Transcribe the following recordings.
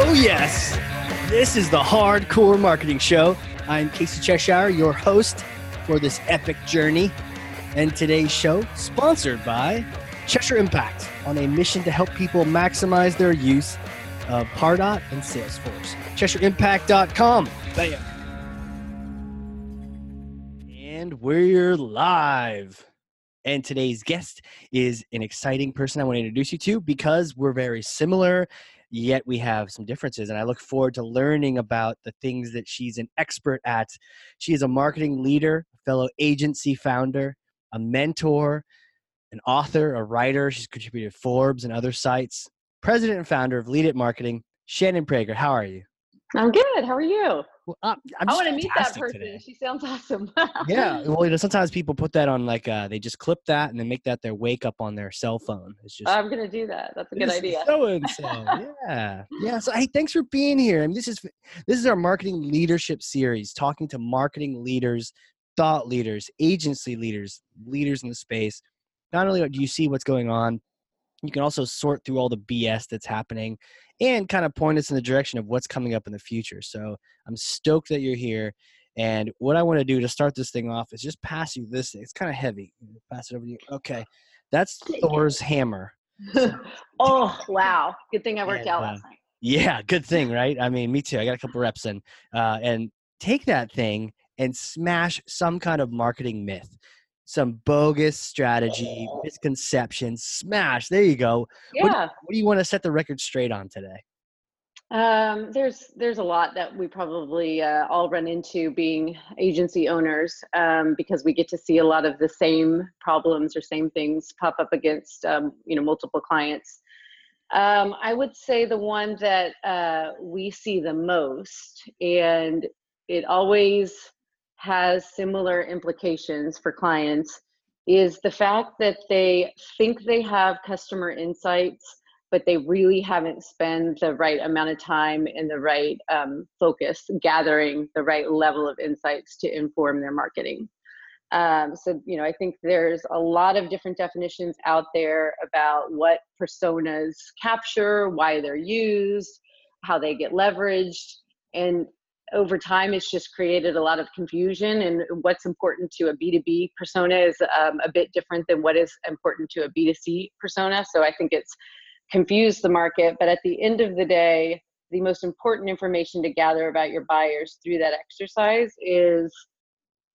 Oh, yes. This is the Hard Corps Marketing Show. I'm Casey Cheshire, your host for this epic journey. And today's show, sponsored by Cheshire Impact, on a mission to help people maximize their use of Pardot and Salesforce. CheshireImpact.com. Bam. And we're live. And today's guest is an exciting person I want to introduce you to because we're very similar, yet we have some differences. And I look forward to learning about the things that she's an expert at. She is a marketing leader, fellow agency founder, a mentor, an author, a writer. She's contributed Forbes and other sites. President and founder of Leadit Marketing, Shannon Prager. How are you? I'm good. How are you? Well, uh, i want to meet that person. Today. She sounds awesome. yeah. Well, you know, sometimes people put that on like uh, they just clip that and then make that their wake up on their cell phone. It's just I'm gonna do that. That's a good idea. So and so. Yeah. Yeah. So hey, thanks for being here. I mean, this is this is our marketing leadership series, talking to marketing leaders, thought leaders, agency leaders, leaders in the space. Not only do you see what's going on, you can also sort through all the BS that's happening and kind of point us in the direction of what's coming up in the future. So I'm stoked that you're here. And what I want to do to start this thing off is just pass you this thing. It's kind of heavy. Pass it over to you. Okay. That's Thor's hammer. oh, wow. Good thing I worked and, out uh, last night. Yeah, good thing, right? I mean, me too. I got a couple reps in. Uh, and take that thing and smash some kind of marketing myth some bogus strategy, misconceptions, smash. There you go. Yeah. What, what do you want to set the record straight on today? Um, there's there's a lot that we probably uh, all run into being agency owners um, because we get to see a lot of the same problems or same things pop up against um, you know multiple clients. Um, I would say the one that uh, we see the most, and it always has similar implications for clients is the fact that they think they have customer insights but they really haven't spent the right amount of time and the right um, focus gathering the right level of insights to inform their marketing. Um, so you know i think there's a lot of different definitions out there about what personas capture why they're used how they get leveraged and over time it's just created a lot of confusion and what's important to a b2b persona is um, a bit different than what is important to a b2c persona. So i think it's confused the market but at the end of the day the most important information to gather about your buyers through that exercise is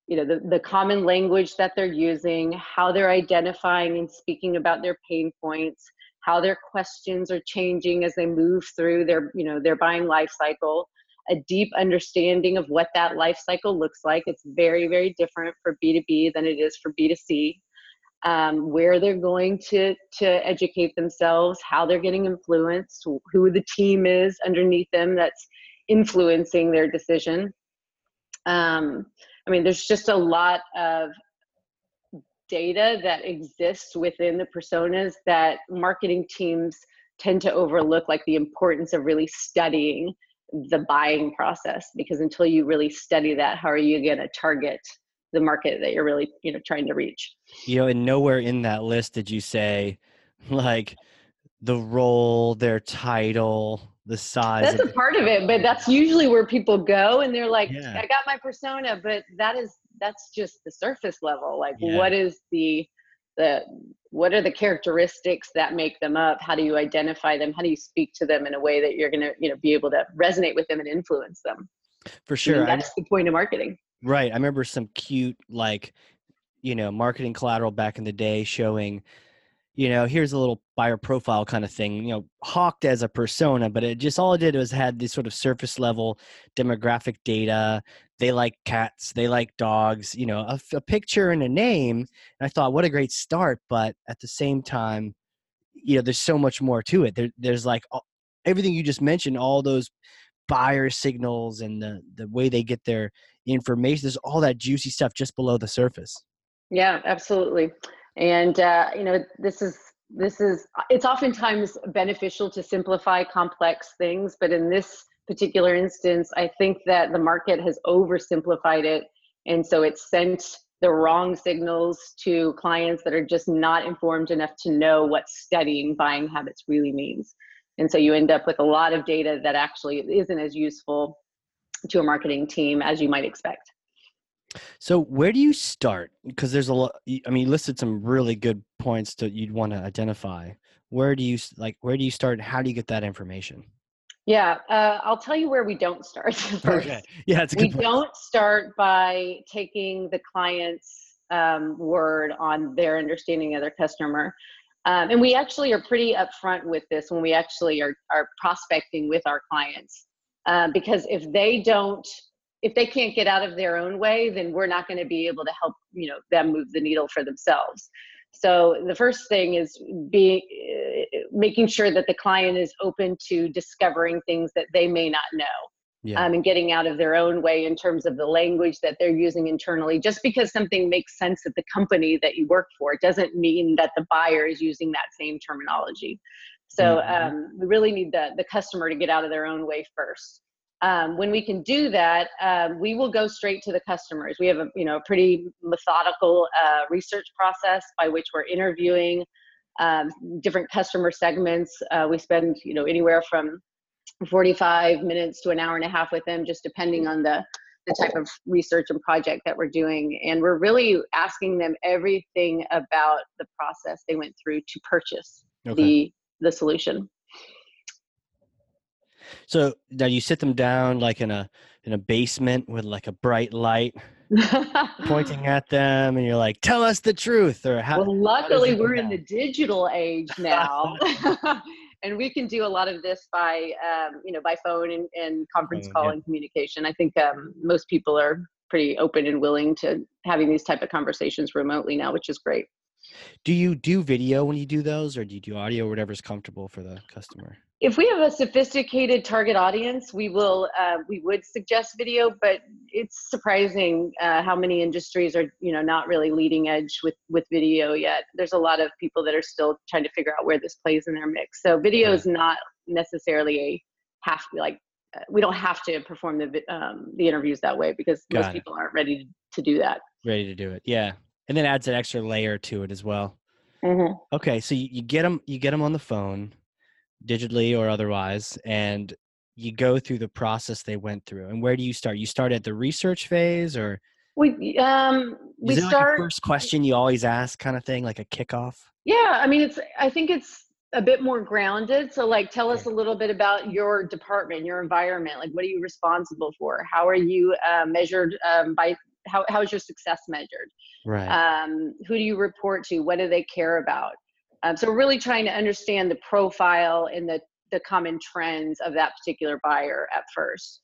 you know the, the common language that they're using how they're identifying and speaking about their pain points how their questions are changing as they move through their you know their buying life cycle a deep understanding of what that life cycle looks like. It's very, very different for B2B than it is for B2C. Um, where they're going to to educate themselves, how they're getting influenced, who the team is underneath them that's influencing their decision. Um, I mean, there's just a lot of data that exists within the personas that marketing teams tend to overlook, like the importance of really studying the buying process because until you really study that how are you going to target the market that you're really you know trying to reach you know and nowhere in that list did you say like the role their title the size that's a part of it but that's usually where people go and they're like yeah. i got my persona but that is that's just the surface level like yeah. what is the the what are the characteristics that make them up? How do you identify them? How do you speak to them in a way that you're going to you know be able to resonate with them and influence them? For sure I mean, that's I, the point of marketing. Right i remember some cute like you know marketing collateral back in the day showing you know here's a little buyer profile kind of thing you know hawked as a persona but it just all it did was had this sort of surface level demographic data they like cats they like dogs you know a, a picture and a name and i thought what a great start but at the same time you know there's so much more to it. There, there's like everything you just mentioned all those buyer signals and the the way they get their information there's all that juicy stuff just below the surface. Yeah absolutely and uh, you know this is this is it's oftentimes beneficial to simplify complex things but in this particular instance i think that the market has oversimplified it and so it's sent the wrong signals to clients that are just not informed enough to know what studying buying habits really means And so you end up with a lot of data that actually isn't as useful to a marketing team as you might expect. So where do you start? Because there's a lot. I mean, you listed some really good points that you'd want to identify. Where do you like? Where do you start? How do you get that information? Yeah, uh, I'll tell you where we don't start. First. Okay. Yeah, it's a we point. don't start by taking the client's um, word on their understanding of their customer. Um, and we actually are pretty upfront with this when we actually are, are prospecting with our clients. Um, because if they don't, if they can't get out of their own way, then we're not going to be able to help you know them move the needle for themselves. So the first thing is being uh, making sure that the client is open to discovering things that they may not know. Yeah. Um, and getting out of their own way in terms of the language that they're using internally. Just because something makes sense at the company that you work for doesn't mean that the buyer is using that same terminology. So Mhm. um, we really need the, the customer to get out of their own way first. Um, when we can do that, um, we will go straight to the customers. We have a you know pretty methodical uh, research process by which we're interviewing um, different customer segments. Uh, we spend you know anywhere from 45 minutes to an hour and a half with them, just depending on the the type of research and project that we're doing. And we're really asking them everything about the process they went through to purchase Okay. the the solution. So now you sit them down like in a in a basement with like a bright light pointing at them, and you're like, "Tell us the truth," or how? well, luckily, go we're in the digital age now. And we can do a lot of this by, um, you know, by phone and, and conference call yeah. and communication. I think um, most people are pretty open and willing to having these type of conversations remotely now, which is great. Do you do video when you do those, or do you do audio, whatever's comfortable for the customer? If we have a sophisticated target audience, we will uh, we would suggest video, but it's surprising uh, how many industries are you know not really leading edge with with video yet. There's a lot of people that are still trying to figure out where this plays in their mix. So video Yeah. is not necessarily a have like uh, we don't have to perform the um, the interviews that way because Got most it. people aren't ready to do that. Ready to do it? Yeah, and then adds an extra layer to it as well. Mm-hmm. Okay, so you, you get them, you get them on the phone, digitally or otherwise, and you go through the process they went through. And where do you start? You start at the research phase, or We um we is it like start a first question you always ask, kind of thing, like a kickoff? Yeah, I mean, it's. I think it's a bit more grounded. So, like, tell us a little bit about your department, your environment. Like, what are you responsible for? How are you uh, measured um, by? How how is your success measured? Right. Um, who do you report to? What do they care about? Um, so, we're really trying to understand the profile and the the common trends of that particular buyer at first.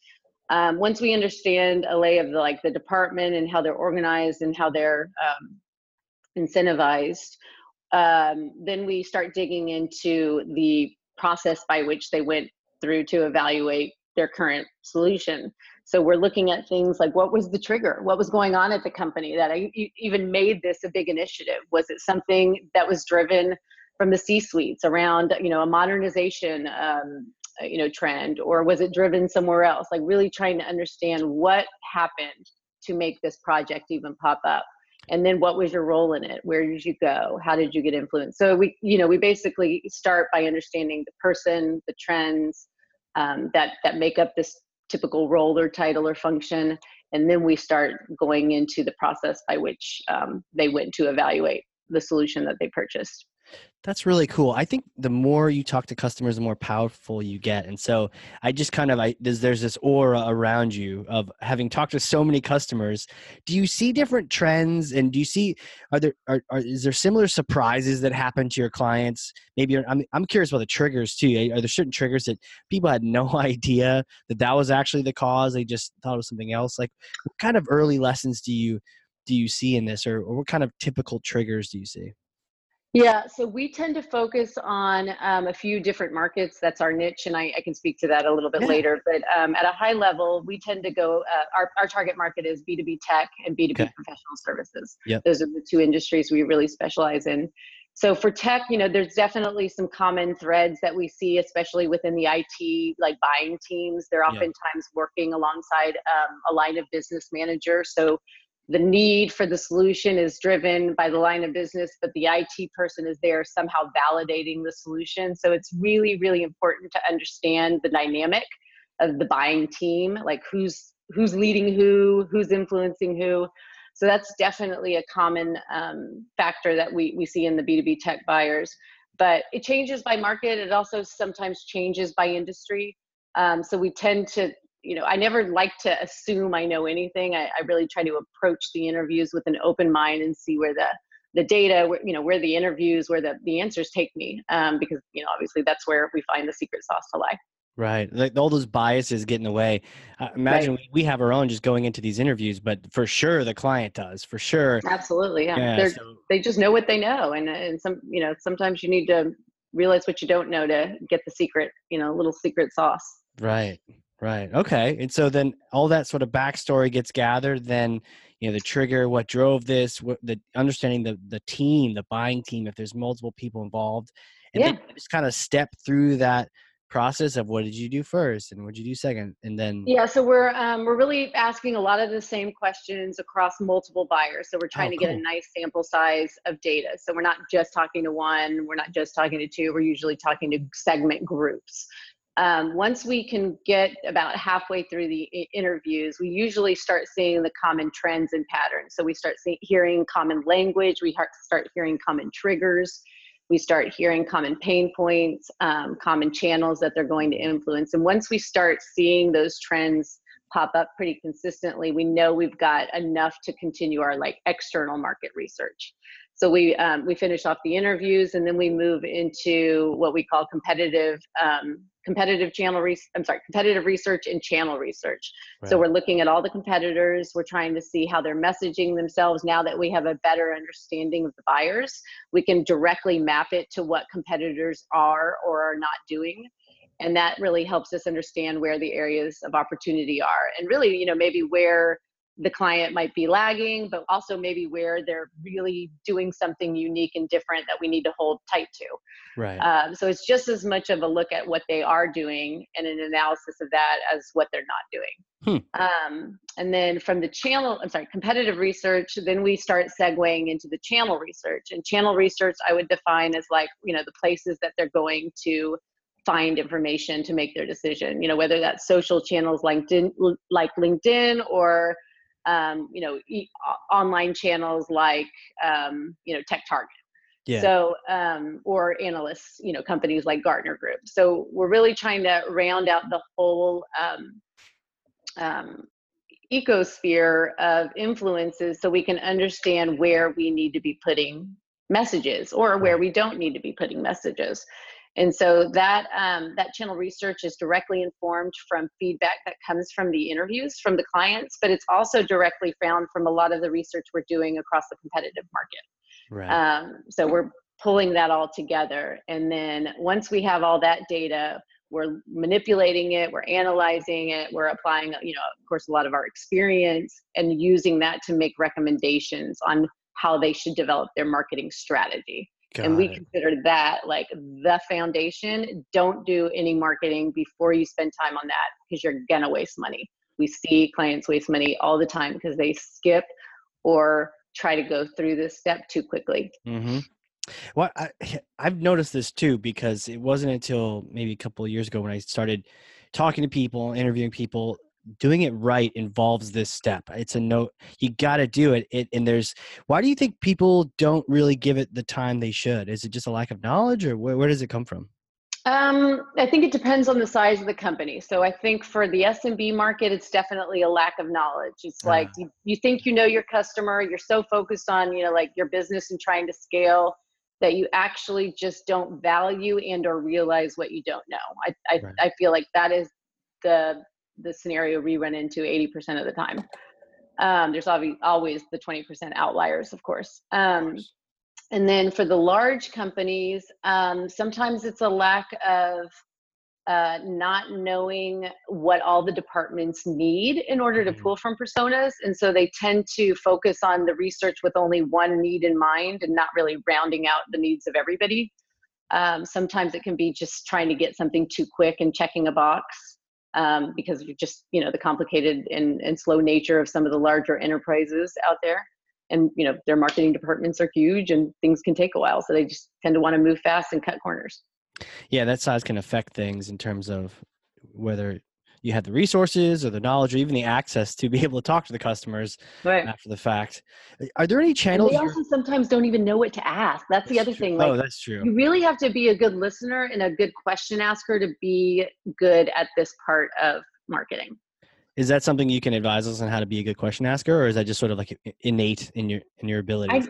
Um, once we understand a lay of the like the department and how they're organized and how they're um, incentivized, um, then we start digging into the process by which they went through to evaluate their current solution. So we're looking at things like what was the trigger? What was going on at the company that I, even made this a big initiative? Was it something that was driven from the C-suites around you know a modernization um, you know trend, or was it driven somewhere else? Like really trying to understand what happened to make this project even pop up and then what was your role in it where did you go how did you get influenced so we you know we basically start by understanding the person the trends um, that that make up this typical role or title or function and then we start going into the process by which um, they went to evaluate the solution that they purchased That's really cool. I think the more you talk to customers, the more powerful you get. And so I just kind of I there's there's this aura around you of having talked to so many customers. Do you see different trends and do you see are there are, are is there similar surprises that happen to your clients? Maybe I'm I'm curious about the triggers too. Are there certain triggers that people had no idea that that was actually the cause? They just thought it was something else. Like what kind of early lessons do you do you see in this or, or what kind of typical triggers do you see? Yeah, so we tend to focus on um, a few different markets. That's our niche, and I, I can speak to that a little bit Yeah. later. But um, at a high level, we tend to go, uh, our, our target market is B2B tech and B2B Okay. professional services. Yep. Those are the two industries we really specialize in. So for tech, you know, there's definitely some common threads that we see, especially within the IT like buying teams. They're Yeah. oftentimes working alongside um, a line of business manager. So the need for the solution is driven by the line of business, but the IT person is there somehow validating the solution. So it's really, really important to understand the dynamic of the buying team, like who's who's leading who, who's influencing who. So that's definitely a common um, factor that we we see in the B2B tech buyers. But it changes by market. It also sometimes changes by industry. Um, so we tend to you know, I never like to assume I know anything. I, I really try to approach the interviews with an open mind and see where the the data, where, you know, where the interviews, where the the answers take me, um, because you know, obviously that's where we find the secret sauce to lie. Right, like all those biases get in the way. Uh, imagine right. we, we have our own just going into these interviews, but for sure the client does, for sure. Absolutely, yeah. yeah so, they just know what they know, and and some, you know, sometimes you need to realize what you don't know to get the secret, you know, little secret sauce. Right. Right. Okay. And so then all that sort of backstory gets gathered. Then you know the trigger, what drove this, what the understanding the the team, the buying team, if there's multiple people involved, and yeah. then just kind of step through that process of what did you do first and what did you do second, and then yeah. So we're um, we're really asking a lot of the same questions across multiple buyers. So we're trying oh, to cool. get a nice sample size of data. So we're not just talking to one, we're not just talking to two. We're usually talking to segment groups. Um, once we can get about halfway through the interviews, we usually start seeing the common trends and patterns. So we start see- hearing common language, we start hearing common triggers, we start hearing common pain points, um, common channels that they're going to influence. And once we start seeing those trends pop up pretty consistently, we know we've got enough to continue our like external market research. So we um, we finish off the interviews and then we move into what we call competitive um, competitive channel re- I'm sorry, competitive research and channel research. Right. So we're looking at all the competitors. We're trying to see how they're messaging themselves. Now that we have a better understanding of the buyers, we can directly map it to what competitors are or are not doing. And that really helps us understand where the areas of opportunity are and really, you know, maybe where the client might be lagging, but also maybe where they're really doing something unique and different that we need to hold tight to. Right. Um, so it's just as much of a look at what they are doing and an analysis of that as what they're not doing. Hmm. Um, and then from the channel, I'm sorry, competitive research, then we start segueing into the channel research. And channel research, I would define as like, you know, the places that they're going to find information to make their decision. You know, whether that's social channels like LinkedIn, like LinkedIn or um, you know, e- online channels like, um, you know, TechTarget. Yeah. So, um, or analysts, you know, companies like Gartner Group. So we're really trying to round out the whole um, um, ecosphere of influences so we can understand where we need to be putting messages or where we don't need to be putting messages. And so that um, that channel research is directly informed from feedback that comes from the interviews from the clients, but it's also directly found from a lot of the research we're doing across the competitive market. Right. Um, so we're pulling that all together, and then once we have all that data, we're manipulating it, we're analyzing it, we're applying, you know, of course, a lot of our experience, and using that to make recommendations on how they should develop their marketing strategy. Got and we it. consider that like the foundation. Don't do any marketing before you spend time on that because you're gonna waste money. We see clients waste money all the time because they skip or try to go through this step too quickly. Mm-hmm. Well, I, I've noticed this too because it wasn't until maybe a couple of years ago when I started talking to people, interviewing people doing it right involves this step. It's a note you got to do it. it. And there's why do you think people don't really give it the time they should? Is it just a lack of knowledge, or where, where does it come from? Um, I think it depends on the size of the company. So I think for the SMB market, it's definitely a lack of knowledge. It's uh. like you, you think you know your customer, you're so focused on you know like your business and trying to scale that you actually just don't value and or realize what you don't know. I I, right. I feel like that is the the scenario we run into 80% of the time. Um, there's always the 20% outliers, of course. Um, and then for the large companies, um, sometimes it's a lack of uh, not knowing what all the departments need in order to mm-hmm. pull from personas. And so they tend to focus on the research with only one need in mind and not really rounding out the needs of everybody. Um, sometimes it can be just trying to get something too quick and checking a box. Um, because of just you know the complicated and, and slow nature of some of the larger enterprises out there. And you know their marketing departments are huge and things can take a while so they just tend to want to move fast and cut corners. Yeah that size can affect things in terms of whether you have the resources or the knowledge or even the access to be able to talk to the customers right. after the fact. Are there any channels? And they also sometimes don't even know what to ask. That's, that's the other true. thing. Like, oh, that's true. You really have to be a good listener and a good question asker to be good at this part of marketing. Is that something you can advise us on how to be a good question asker, or is that just sort of like innate in your in your ability? I,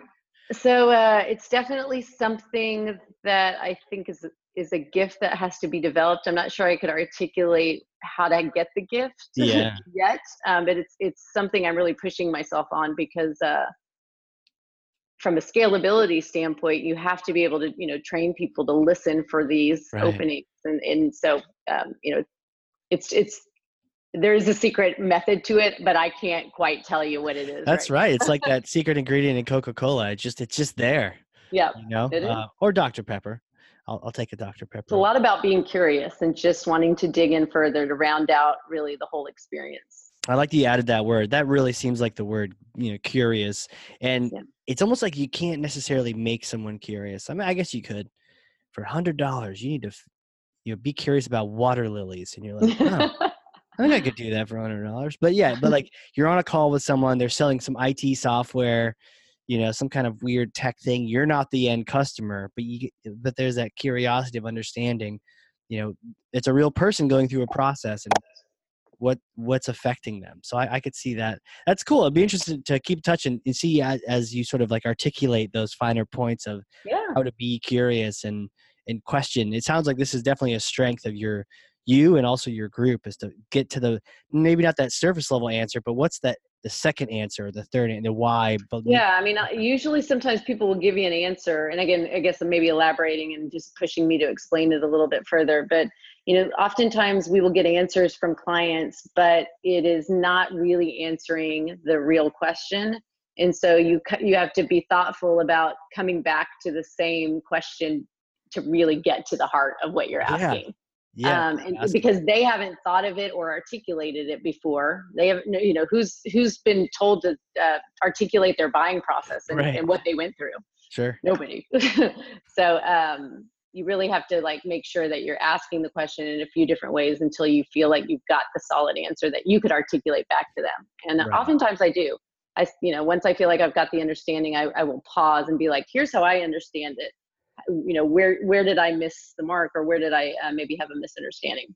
so uh, it's definitely something that I think is is a gift that has to be developed. I'm not sure I could articulate how to get the gift yeah. yet, um, but it's it's something I'm really pushing myself on because uh, from a scalability standpoint, you have to be able to you know train people to listen for these right. openings, and and so um, you know it's it's there's a secret method to it, but I can't quite tell you what it is. That's right. right. it's like that secret ingredient in Coca Cola. It's just it's just there. Yeah. You know, uh, or Dr Pepper. I'll, I'll take a Dr Pepper. It's a lot about being curious and just wanting to dig in further to round out really the whole experience. I like that you added that word. That really seems like the word, you know, curious. And yeah. it's almost like you can't necessarily make someone curious. I mean, I guess you could. For a hundred dollars, you need to, you know, be curious about water lilies, and you're like, oh. I think I could do that for hundred dollars. But yeah, but like you're on a call with someone, they're selling some IT software, you know, some kind of weird tech thing. You're not the end customer, but you but there's that curiosity of understanding. You know, it's a real person going through a process and what what's affecting them. So I, I could see that. That's cool. I'd be interested to keep touching and see as, as you sort of like articulate those finer points of yeah. how to be curious and and question. It sounds like this is definitely a strength of your you and also your group is to get to the maybe not that surface level answer, but what's that the second answer, the third, and the why. But yeah, I mean, uh, usually sometimes people will give you an answer, and again, I guess I'm maybe elaborating and just pushing me to explain it a little bit further. But you know, oftentimes we will get answers from clients, but it is not really answering the real question, and so you you have to be thoughtful about coming back to the same question to really get to the heart of what you're asking. Yeah. Yeah, um, and because they haven't thought of it or articulated it before. They have, you know, who's who's been told to uh, articulate their buying process and, right. and, what they went through. Sure. Nobody. so um, you really have to like make sure that you're asking the question in a few different ways until you feel like you've got the solid answer that you could articulate back to them. And right. oftentimes I do. I, you know, once I feel like I've got the understanding, I, I will pause and be like, "Here's how I understand it." You know where where did i miss the mark or where did i uh, maybe have a misunderstanding?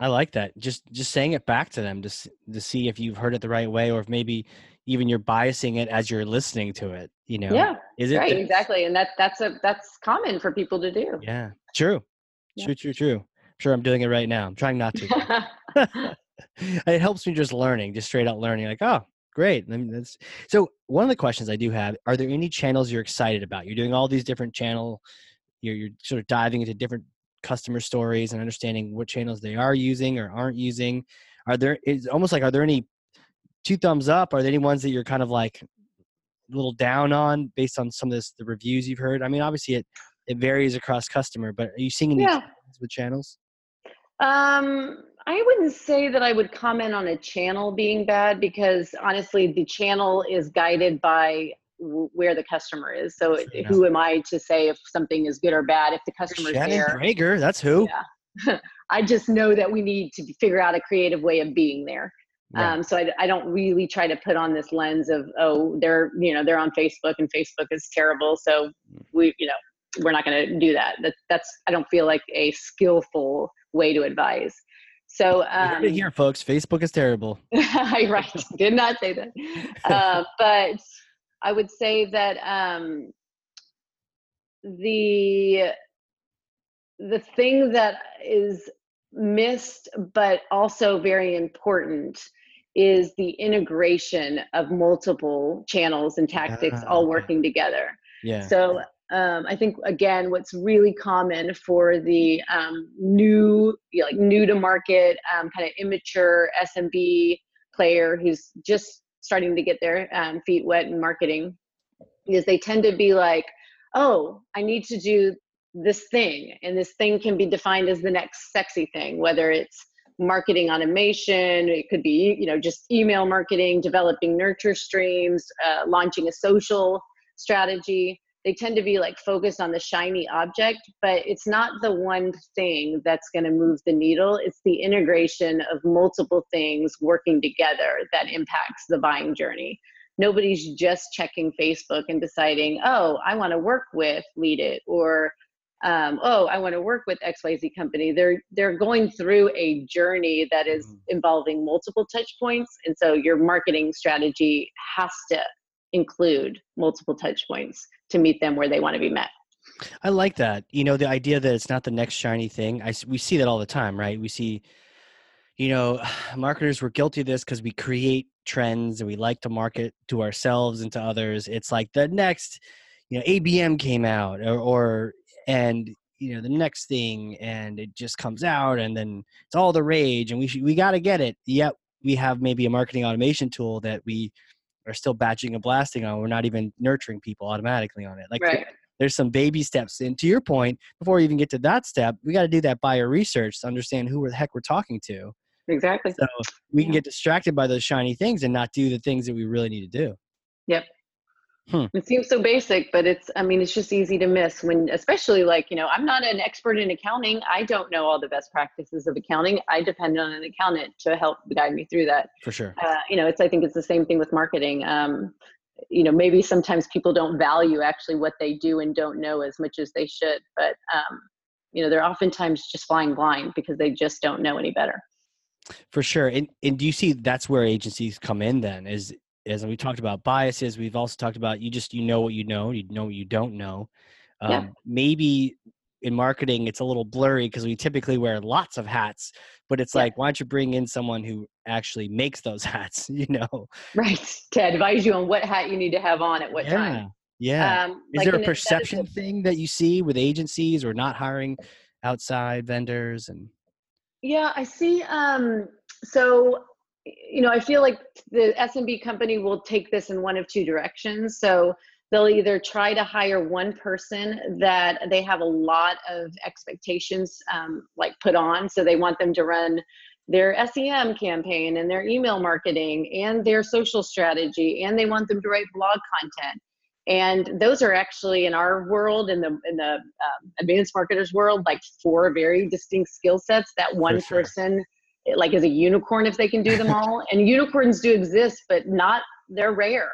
I like that just just saying it back to them to, to see if you've heard it the right way or if maybe even you're biasing it as you're listening to it you know? Yeah is it right exactly and that that's a that's common for people to do. Yeah true yeah. true true true. Sure i'm doing it right now i'm trying not to. It helps me just learning just straight out learning like oh Great. I mean, that's so. One of the questions I do have: Are there any channels you're excited about? You're doing all these different channel. You're, you're sort of diving into different customer stories and understanding what channels they are using or aren't using. Are there? It's almost like are there any two thumbs up? Are there any ones that you're kind of like a little down on based on some of this the reviews you've heard? I mean, obviously it it varies across customer, but are you seeing any yeah. with channels? Um, I wouldn't say that I would comment on a channel being bad because honestly, the channel is guided by where the customer is. So who am I to say if something is good or bad if the customer's Shannon there? Prager, that's who. Yeah. I just know that we need to figure out a creative way of being there. Right. Um, so I, I don't really try to put on this lens of oh they're you know they're on Facebook and Facebook is terrible so mm. we you know we're not going to do that. That that's I don't feel like a skillful way to advise. So um, here, folks, Facebook is terrible. right, did not say that, uh, but I would say that um, the the thing that is missed, but also very important, is the integration of multiple channels and tactics all working together. Yeah. So um, I think again, what's really common for the um, new, like new to market, um, kind of immature SMB player who's just starting to get their um, feet wet in marketing, is they tend to be like, "Oh, I need to do this thing and this thing can be defined as the next sexy thing whether it's marketing automation it could be you know just email marketing developing nurture streams uh, launching a social strategy they tend to be like focused on the shiny object but it's not the one thing that's going to move the needle. It's the integration of multiple things working together that impacts the buying journey. Nobody's just checking facebook and deciding oh i want to work with Leadit or um, oh i want to work with xyz company. They're they're going through a journey that is mm-hmm. involving multiple touch points and so your marketing strategy has to include multiple touch points to meet them where they want to be met. I like that. You know, the idea that it's not the next shiny thing. I we see that all the time, right? We see you know, marketers were guilty of this because we create trends and we like to market to ourselves and to others. It's like the next, you know, ABM came out or, or and you know the next thing and it just comes out and then it's all the rage and we should, we got to get it. Yet we have maybe a marketing automation tool that we are still batching and blasting on. We're not even nurturing people automatically on it. Like right. there's some baby steps. And to your point, before we even get to that step, we got to do that buyer research to understand who the heck we're talking to. Exactly. So we can get distracted by those shiny things and not do the things that we really need to do. Yep. Hmm. It seems so basic, but it's, I mean, it's just easy to miss when, especially like, you know, I'm not an expert in accounting. I don't know all the best practices of accounting. I depend on an accountant to help guide me through that. For sure. Uh, you know, it's, I think it's the same thing with marketing. Um, you know, maybe sometimes people don't value actually what they do and don't know as much as they should, but, um, you know, they're oftentimes just flying blind because they just don't know any better. For sure. And, and do you see that's where agencies come in then is as we talked about biases, we've also talked about you just you know what you know, you know what you don't know. Um, yeah. Maybe in marketing it's a little blurry because we typically wear lots of hats, but it's yeah. like why don't you bring in someone who actually makes those hats? You know, right? To advise you on what hat you need to have on at what yeah. time. Yeah. Um, is like there a perception thing that you see with agencies or not hiring outside vendors and? Yeah, I see. Um, so you know, I feel like the SMB company will take this in one of two directions. So they'll either try to hire one person that they have a lot of expectations um, like put on. So they want them to run their SEM campaign and their email marketing and their social strategy, and they want them to write blog content. And those are actually in our world, in the in the um, advanced marketers world, like four very distinct skill sets that one sure. person like as a unicorn if they can do them all. and unicorns do exist, but not they're rare,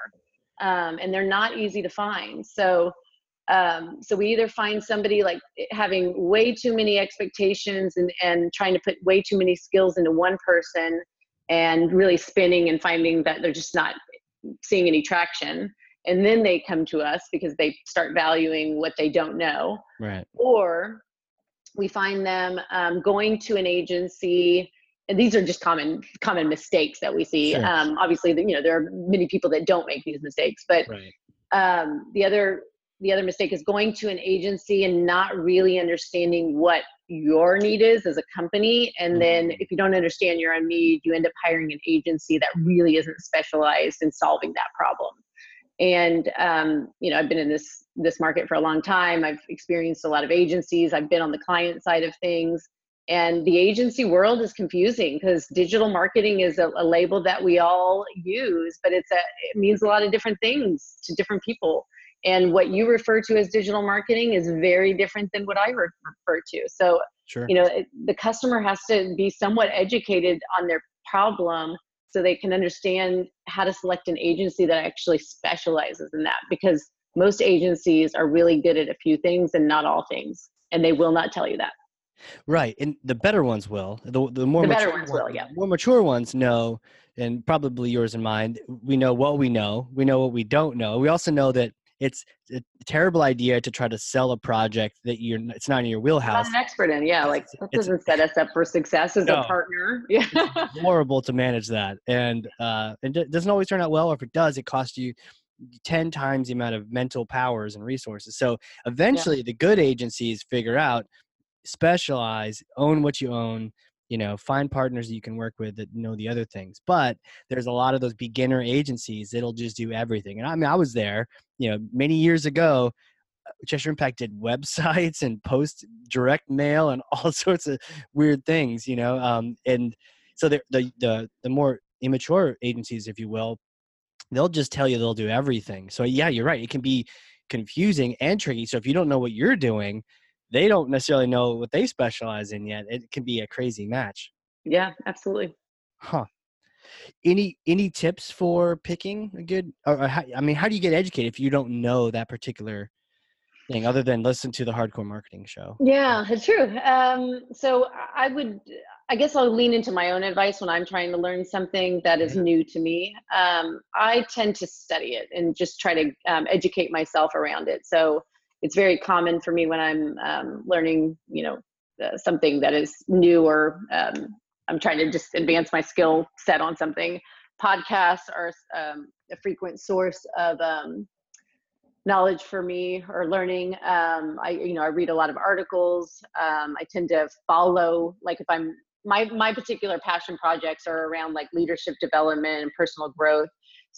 um, and they're not easy to find. So. Um, so we either find somebody like having way too many expectations and, and trying to put way too many skills into one person and really spinning and finding that they're just not seeing any traction and then they come to us because they start valuing what they don't know right or we find them um, going to an agency and these are just common common mistakes that we see. Sure. Um, obviously, you know there are many people that don't make these mistakes, but right. um, the other the other mistake is going to an agency and not really understanding what your need is as a company. And mm-hmm. then if you don't understand your own need, you end up hiring an agency that really isn't specialized in solving that problem. And um, you know, I've been in this this market for a long time. I've experienced a lot of agencies. I've been on the client side of things and the agency world is confusing because digital marketing is a, a, label that we all use but it's a it means a lot of different things to different people. And what you refer to as digital marketing is very different than what i refer to. So sure. you know it, the customer has to be somewhat educated on their problem so they can understand how to select an agency that actually specializes in that because most agencies are really good at a few things and not all things and they will not tell you that Right, and the better ones will. The the more the mature ones will, yeah. More mature ones know, and probably yours and mine. We know what we know. We know what we don't know. We also know that it's a terrible idea to try to sell a project that you're it's not in your wheelhouse. Not an expert in, yeah. Like that doesn't set us up for success as no, a partner. Yeah, horrible to manage that, and uh, it doesn't always turn out well. Or if it does, it costs you 10 times the amount of mental powers and resources. So eventually, yeah. the good agencies figure out specialize, own what you own, you know, find partners that you can work with that know the other things. But there's a lot of those beginner agencies that'll just do everything. And I mean, I was there, you know, many years ago. Cheshire Impact did websites and post direct mail and all sorts of weird things, you know. Um, and so the, the the the more immature agencies, if you will, they'll just tell you they'll do everything. So yeah, you're right. It can be confusing and tricky. So if you don't know what you're doing, they don't necessarily know what they specialize in yet. It can be a crazy match. Yeah, absolutely. Huh. Any any tips for picking a good? Or, or how, I mean, how do you get educated if you don't know that particular thing other than listen to the Hard Corps marketing show? Yeah, it's true. Um, so I would, I guess I'll lean into my own advice when I'm trying to learn something that is new to me. Um, I tend to study it and just try to um, educate myself around it. So it's very common for me when I'm um, learning, you know, uh, something that is new or um, I'm trying to just advance my skill set on something. Podcasts are um, a frequent source of um, knowledge for me or learning. Um, I, you know, I read a lot of articles. Um, I tend to follow, like if I'm, my, my particular passion projects are around like leadership development and personal growth.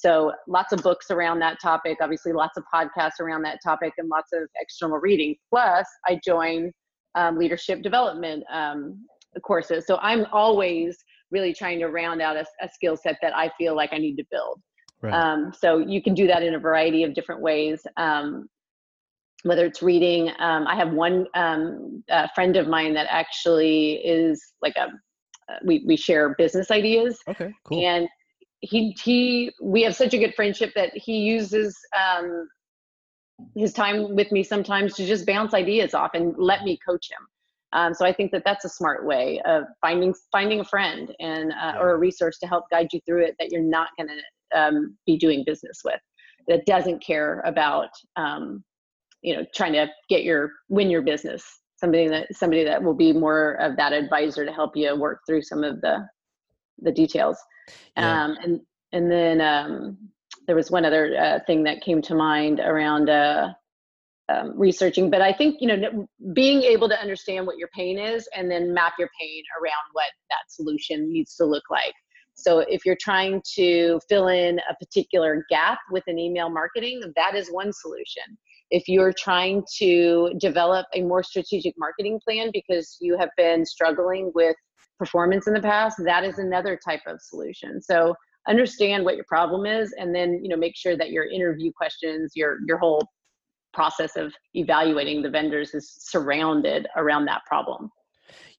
So lots of books around that topic, obviously lots of podcasts around that topic and lots of external reading. Plus I join um, leadership development um, courses. So I'm always really trying to round out a, a skill set that I feel like I need to build. Right. Um, so you can do that in a variety of different ways. Um, whether it's reading, um, I have one um, friend of mine that actually is like a we we share business ideas. Okay, cool. And he he we have such a good friendship that he uses um, his time with me sometimes to just bounce ideas off and let me coach him. Um, so I think that that's a smart way of finding finding a friend and uh, or a resource to help guide you through it that you're not going to um, be doing business with that doesn't care about um, you know trying to get your win your business. Somebody that somebody that will be more of that advisor to help you work through some of the the details yeah. um, and and then um, there was one other uh, thing that came to mind around uh, um, researching but i think you know being able to understand what your pain is and then map your pain around what that solution needs to look like so if you're trying to fill in a particular gap with an email marketing that is one solution if you're trying to develop a more strategic marketing plan because you have been struggling with performance in the past that is another type of solution so understand what your problem is and then you know make sure that your interview questions your your whole process of evaluating the vendors is surrounded around that problem.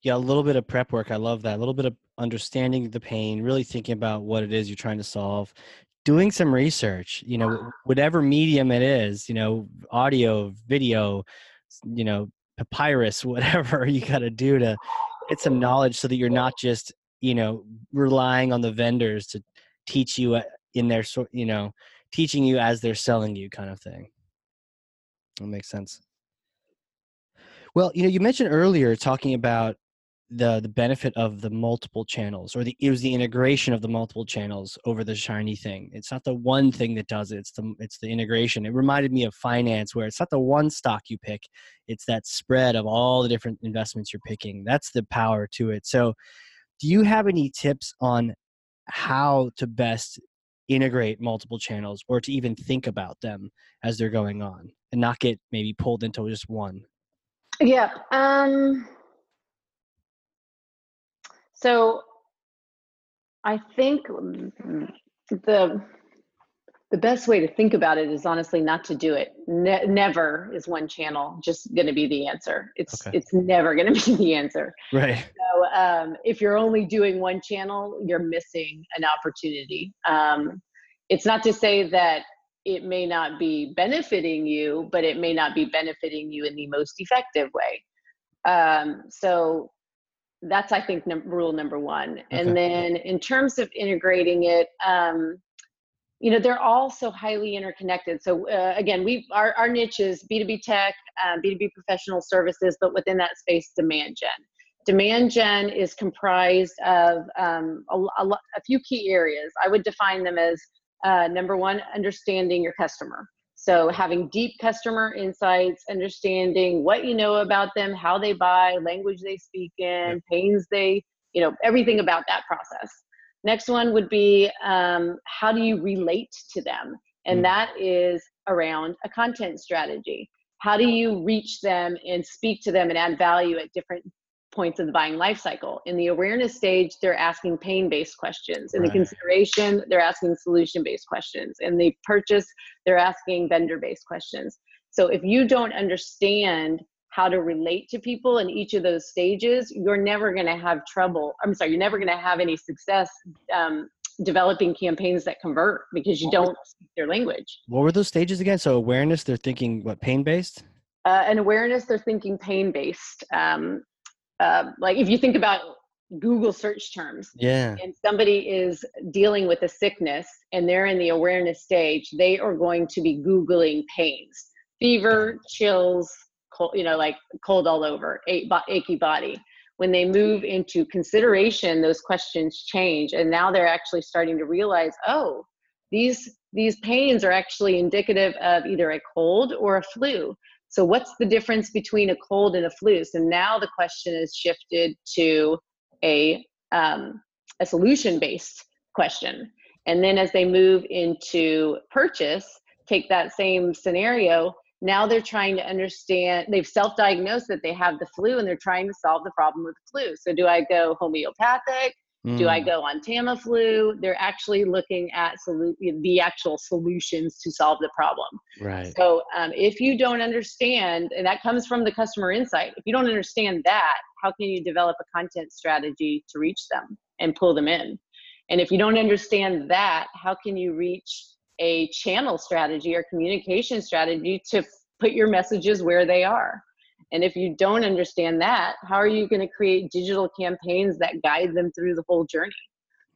Yeah, a little bit of prep work. I love that. A little bit of understanding the pain, really thinking about what it is you're trying to solve, doing some research, you know, whatever medium it is, you know, audio, video, you know, papyrus, whatever you got to do to get some knowledge so that you're not just, you know, relying on the vendors to teach you uh, in their sort, you know, teaching you as they're selling you kind of thing. That makes sense. Well, you know, you mentioned earlier talking about the the benefit of the multiple channels or the it was the integration of the multiple channels over the shiny thing it's not the one thing that does it it's the it's the integration it reminded me of finance where it's not the one stock you pick it's that spread of all the different investments you're picking that's the power to it so do you have any tips on how to best integrate multiple channels or to even think about them as they're going on and not get maybe pulled into just one? Yeah. Um, so I think the the best way to think about it is honestly not to do it. Ne- never is one channel just going to be the answer. It's okay. it's never going to be the answer. Right. So um, if you're only doing one channel, you're missing an opportunity. Um, it's not to say that it may not be benefiting you, but it may not be benefiting you in the most effective way. Um, so that's, I think, num- rule number one. Okay. And then in terms of integrating it, um, you know, they're all so highly interconnected. So uh, again, we our, our niche is B2B tech, uh, B2B professional services, but within that space, demand gen. Demand gen is comprised of um, a, a, a few key areas. I would define them as uh, number one, understanding your customer. So having deep customer insights, understanding what you know about them, how they buy, language they speak in, pains they, you know, everything about that process. Next one would be um, how do you relate to them? And mm. that is around a content strategy. how do you reach them and speak to them and add value at different points of the buying life cycle in the awareness stage they're asking pain based questions in right. the consideration they're asking solution based questions in the purchase they're asking vendor based questions so if you don't understand how to relate to people in each of those stages, you're never going to have trouble. I'm sorry, you're never going to have any success um, developing campaigns that convert because you don't speak their language. What were those stages again? So awareness, they're thinking what pain based. Uh, and awareness, they're thinking pain based. Um, uh, like if you think about Google search terms, yeah, and somebody is dealing with a sickness and they're in the awareness stage, they are going to be googling pains, fever, chills, cold, you know, like cold all over, achy body. When they move into consideration, those questions change, and now they're actually starting to realize, oh, these these pains are actually indicative of either a cold or a flu. So what's the difference between a cold and a flu? So now the question is shifted to a um, a solution based question. And then as they move into purchase, take that same scenario now they're trying to understand they've self-diagnosed that they have the flu and they're trying to solve the problem with the flu so do i go homeopathic mm. do i mm. go on tamiflu they're actually looking at solu- the actual solutions to solve the problem right so um, if you don't understand and that comes from the customer insight if you don't understand that how can you develop a content strategy to reach them and pull them in and if you don't understand that how can you reach a channel strategy or communication strategy to put your messages where they are. And if you don't understand that, how are you going to create digital campaigns that guide them through the whole journey?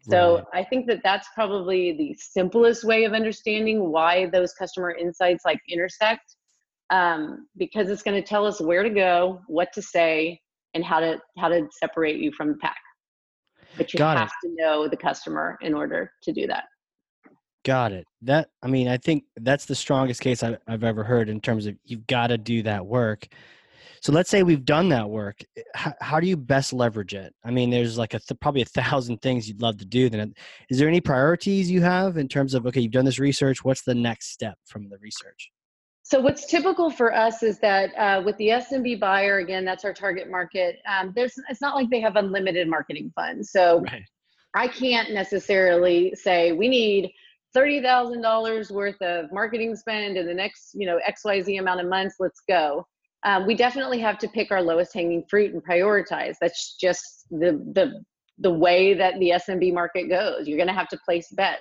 So right. I think that that's probably the simplest way of understanding why those customer insights like intersect, um, because it's going to tell us where to go, what to say, and how to how to separate you from the pack. But you Got have it. to know the customer in order to do that. Got it. That I mean, I think that's the strongest case I've, I've ever heard in terms of you've got to do that work. So let's say we've done that work. How, how do you best leverage it? I mean, there's like a th- probably a thousand things you'd love to do. Then, is there any priorities you have in terms of okay, you've done this research. What's the next step from the research? So what's typical for us is that uh, with the SMB buyer, again, that's our target market. Um, there's it's not like they have unlimited marketing funds. So right. I can't necessarily say we need $30,000 worth of marketing spend in the next, you know, XYZ amount of months, let's go. Um, we definitely have to pick our lowest hanging fruit and prioritize. That's just the, the, the way that the SMB market goes. You're going to have to place bets.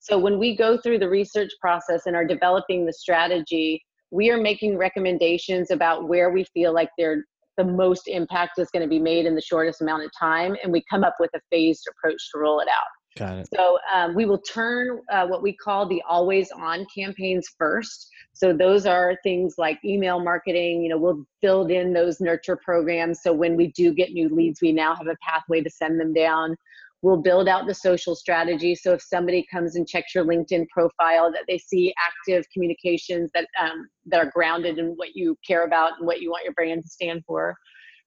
So when we go through the research process and are developing the strategy, we are making recommendations about where we feel like they're the most impact is going to be made in the shortest amount of time and we come up with a phased approach to roll it out Got it. So um, we will turn uh, what we call the always on campaigns first. So those are things like email marketing. You know, we'll build in those nurture programs. So when we do get new leads, we now have a pathway to send them down. We'll build out the social strategy. So if somebody comes and checks your LinkedIn profile, that they see active communications that um, that are grounded in what you care about and what you want your brand to stand for.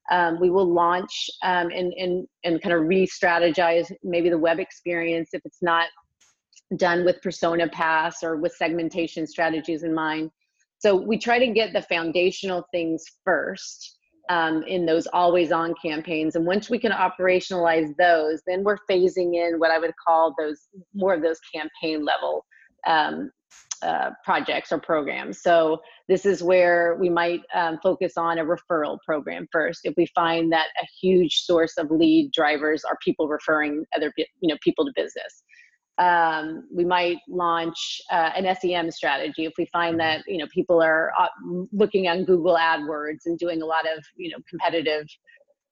Um, we will launch um, and, and, and kind of re-strategize maybe the web experience if it's not done with persona pass or with segmentation strategies in mind. So we try to get the foundational things first um, in those always on campaigns. And once we can operationalize those, then we're phasing in what I would call those more of those campaign level um, uh, projects or programs. So this is where we might um, focus on a referral program first. If we find that a huge source of lead drivers are people referring other you know people to business. Um, we might launch uh, an SEM strategy if we find mm-hmm. that you know people are uh, looking on Google AdWords and doing a lot of you know competitive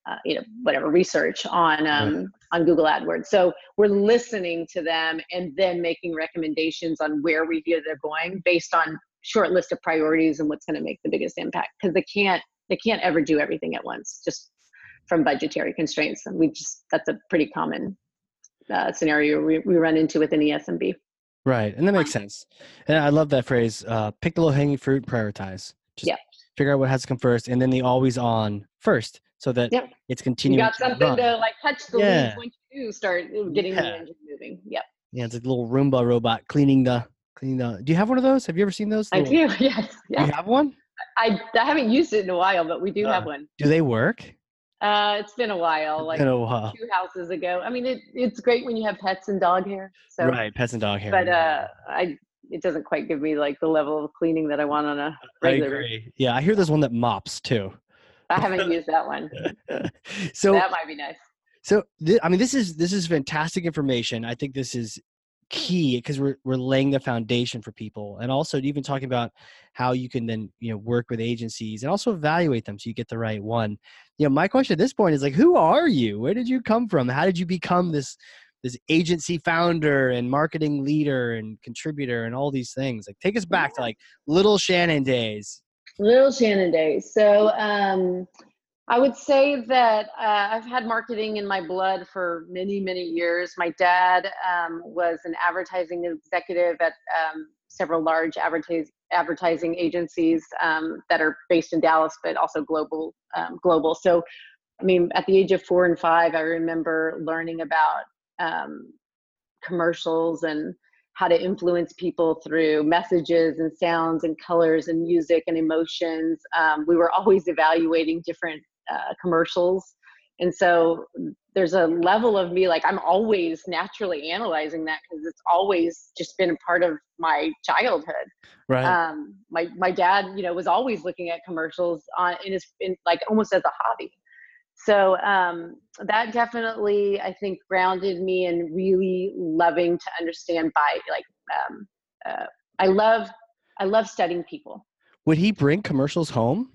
uh, you know whatever research on um, on Google AdWords. So we're listening to them and then making recommendations on where we feel they're going based on short list of priorities and what's going to make the biggest impact because they can't they can't ever do everything at once just from budgetary constraints and we just that's a pretty common uh, scenario we, we run into within the SMB. Right, and that makes sense. And I love that phrase: uh, "Pick the low hanging fruit, prioritize." Just yeah. figure out what has to come first, and then the always on first so that yep. it's continuing. You got something to, to like touch the yeah. leaves once you start getting yeah. the engine moving. Yep. Yeah, it's a little Roomba robot cleaning the cleaning the. Do you have one of those? Have you ever seen those? I do. Yes. yes. You have one? I, I haven't used it in a while, but we do Uh, have one. Do they work? Uh, it's been a while, like a while. two houses ago. I mean, it, it's great when you have pets and dog hair. So, right, pets and dog hair. but uh, I it doesn't quite give me like the level of cleaning that I want on a regular. I agree. Yeah, I hear there's one that mops too. I haven't used that one. so that might be nice. So th- I mean, this is this is fantastic information. I think this is key because we're we're laying the foundation for people, and also even talking about how you can then you know work with agencies and also evaluate them so you get the right one. You know, my question at this point is like, who are you? Where did you come from? How did you become this this agency founder and marketing leader and contributor and all these things? Like, take us back to like little Shannon days. Little Shannon days. So um, I would say that uh, I've had marketing in my blood for many, many years. My dad um, was an advertising executive at um, several large advertising agencies um, that are based in Dallas, but also global. Um, global. So, I mean, at the age of four and five, I remember learning about um, commercials and how to influence people through messages and sounds and colors and music and emotions. Um, we were always evaluating different uh, commercials. And so there's a level of me like I'm always naturally analyzing that because it's always just been a part of my childhood. Right. Um, my my dad, you know, was always looking at commercials on in his in like almost as a hobby. So um, that definitely, I think, grounded me in really loving to understand by like um, uh, I love I love studying people. Would he bring commercials home?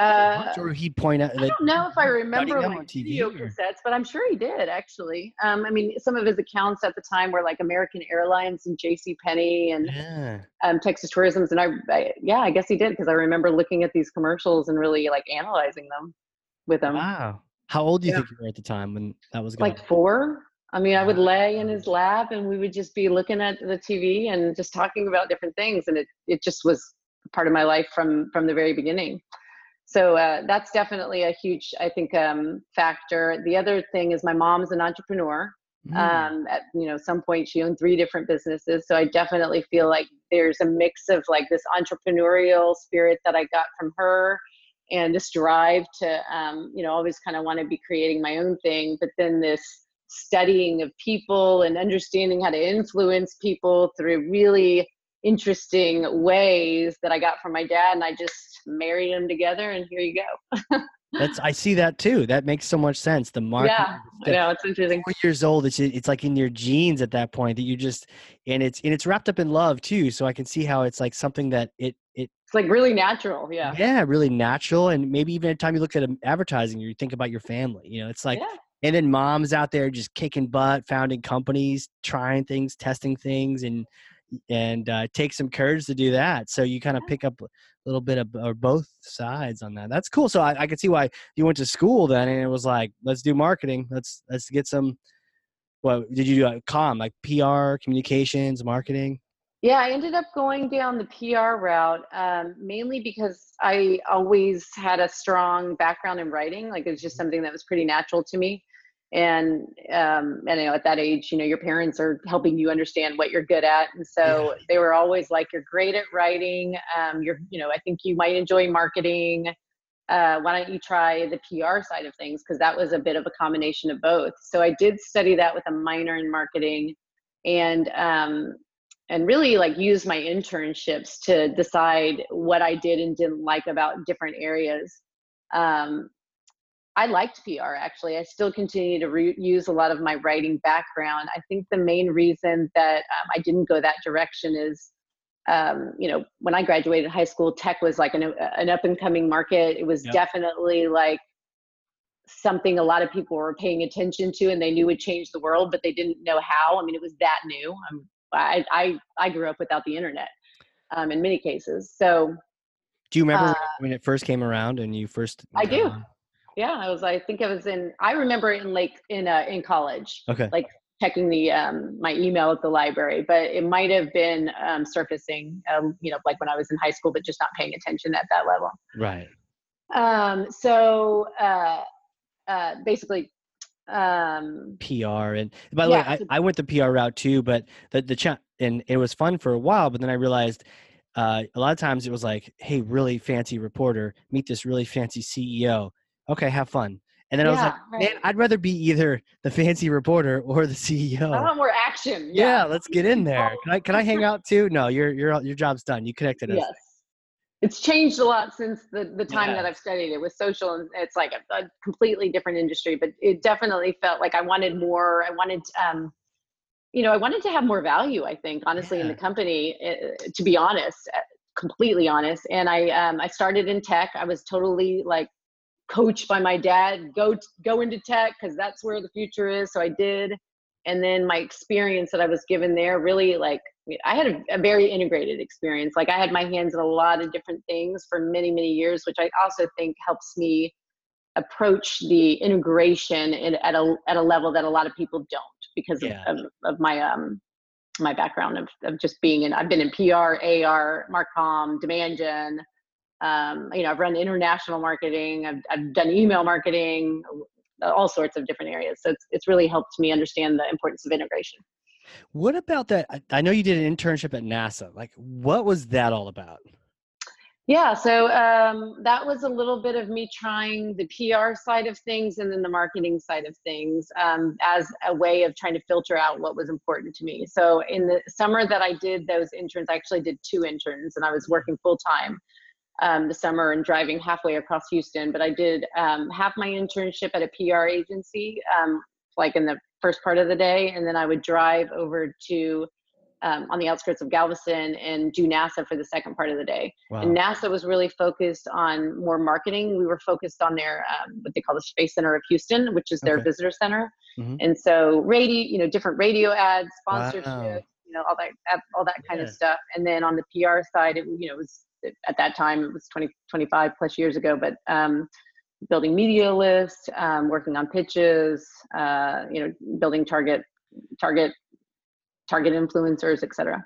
Uh, or he'd point out I don't know if I remember like video or- cassettes, but I'm sure he did actually. Um, I mean, some of his accounts at the time were like American Airlines and J.C. Penney and Yeah. um, Texas Tourism's, and I, I yeah, I guess he did because I remember looking at these commercials and really like analyzing them with him. Wow. How old do you Yeah. think you were at the time when that was going? like four. I mean, I would lay in his lap and we would just be looking at the TV and just talking about different things, and it it just was part of my life from from the very beginning. So uh, that's definitely a huge, I think, um, factor. The other thing is my mom's an entrepreneur. Mm. Um, at you know some point, she owned three different businesses, so I definitely feel like there's a mix of like this entrepreneurial spirit that I got from her, and this drive to um, you know always kind of want to be creating my own thing, but then this studying of people and understanding how to influence people through really interesting ways that I got from my dad, and I just married them together, and here you go. That's I see that too. That makes so much sense. The market. yeah, I know it's interesting. Four years old. It's it's like in your genes at that point that you just and it's and it's wrapped up in love too. So I can see how it's like something that it it It's like really natural. Yeah. yeah really natural and maybe even at the time you look at advertising you think about your family. You know it's like yeah. and then moms out there just kicking butt, founding companies, trying things, testing things, and and uh, it takes some courage to do that. So you kind of pick up a little bit of or both sides on that. That's cool. So I, I could see why you went to school then, and it was like, let's do marketing. Let's let's get some. What did you do? At com like PR, communications, marketing. Yeah, I ended up going down the PR route um, mainly because I always had a strong background in writing. Like it's just something that was pretty natural to me. And um, and you know, at that age, you know, your parents are helping you understand what you're good at, and so they were always like, "You're great at writing. Um, you're, you know, I think you might enjoy marketing. Uh, why don't you try the PR side of things? Because that was a bit of a combination of both. So I did study that with a minor in marketing, and um, and really like use my internships to decide what I did and didn't like about different areas. Um, I liked PR actually. I still continue to re- use a lot of my writing background. I think the main reason that um, I didn't go that direction is, um, you know, when I graduated high school, tech was like an, an up and coming market. It was Yep. definitely like something a lot of people were paying attention to and they knew would change the world, but they didn't know how. I mean, it was that new. I'm, I, I, I grew up without the internet um, in many cases. So Do you remember Uh, when it first came around and you first? I do. Yeah, I was, I think I was in, I remember in like in, uh, in college, Okay. like checking the, um, my email at the library, but it might've been um, surfacing, um, you know, like when I was in high school, but just not paying attention at that level. Right. Um, so uh, uh, basically, um, PR and by the way, I, so- I went the PR route too, but the the chat and it was fun for a while, but then I realized uh, a lot of times it was like, "Hey, really fancy reporter, meet this really fancy CEO. Okay, have fun." And then I was Yeah, like, right. "Man, I'd rather be either the fancy reporter or the CEO." I want more action. yeah, let's get in there. Can I can I hang out too? No, your your your job's done. You connected us. Yes. It's changed a lot since the, the time Yeah. that I've studied it with social and it's like a, a completely different industry, but it definitely felt like I wanted more. I wanted, um, you know, I wanted to have more value, I think, honestly, in the company, uh, to be honest, uh, completely honest. And I, um, I started in tech. I was totally like coached by my dad, go, go into tech because that's where the future is. So I did. And then my experience that I was given there really like I had a, a very integrated experience. Like I had my hands in a lot of different things for many, many years, which I also think helps me approach the integration in, at a at a level that a lot of people don't because Yeah. of, of, of my um my background of, of just being in I've been in PR, AR, Marcom, demand gen. Um, you know, I've run international marketing, I've I've done email marketing, all sorts of different areas. So it's it's really helped me understand the importance of integration. What about that? I- know you did an internship at NASA. Like, what was that all about? Yeah, so um, that was a little bit of me trying the PR side of things and then the marketing side of things um, as a way of trying to filter out what was important to me. So in the summer that I did those interns, I actually did two interns and I was working full time um, the summer and driving halfway across Houston. But I did um, half my internship at a PR agency, um, like in the first part of the day, and then I would drive over to um, on the outskirts of Galveston and do NASA for the second part of the day. Wow. And NASA was really focused on more marketing. We were focused on their um, what they call the Space Center of Houston, which is their Okay. visitor center. Mhm. And so radio, you know, different radio ads, Wow. sponsorship, you know, all that all that kind of stuff. And then on the PR side, it you know was at that time it was 20 25 plus years ago, but um, building media lists, um, working on pitches, uh, you know, building target target target influencers, etc.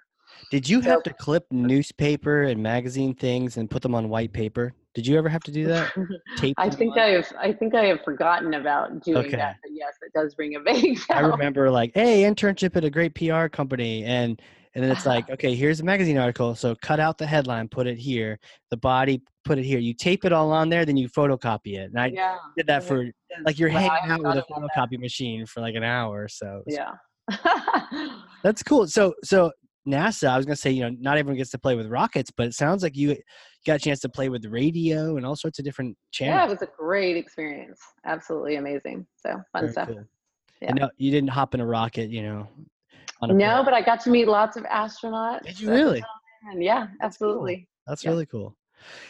Did you So- have to clip newspaper and magazine things and put them on white paper? Did you ever have to do that? Tape I think on? I have I think I have forgotten about doing Okay. that, but yes, it does ring a vague I remember like, hey, internship at a great PR company, and and then it's like, okay, here's a magazine article. So cut out the headline, put it here. The body, put it here. You tape it all on there, then you photocopy it. And I Yeah. did that for like you're I hanging out with a about that. photocopy machine for like an hour or so. Yeah. That's cool. So so NASA, I was gonna say, you know, not everyone gets to play with rockets, but it sounds like you got a chance to play with radio and all sorts of different channels yeah, it was a great experience. Absolutely amazing. So fun Very stuff. cool. Yeah. And no, you didn't hop in a rocket, you know. No, but I got to meet lots of astronauts. Did you really? time. Yeah, That's cool. absolutely. That's Yeah. really cool.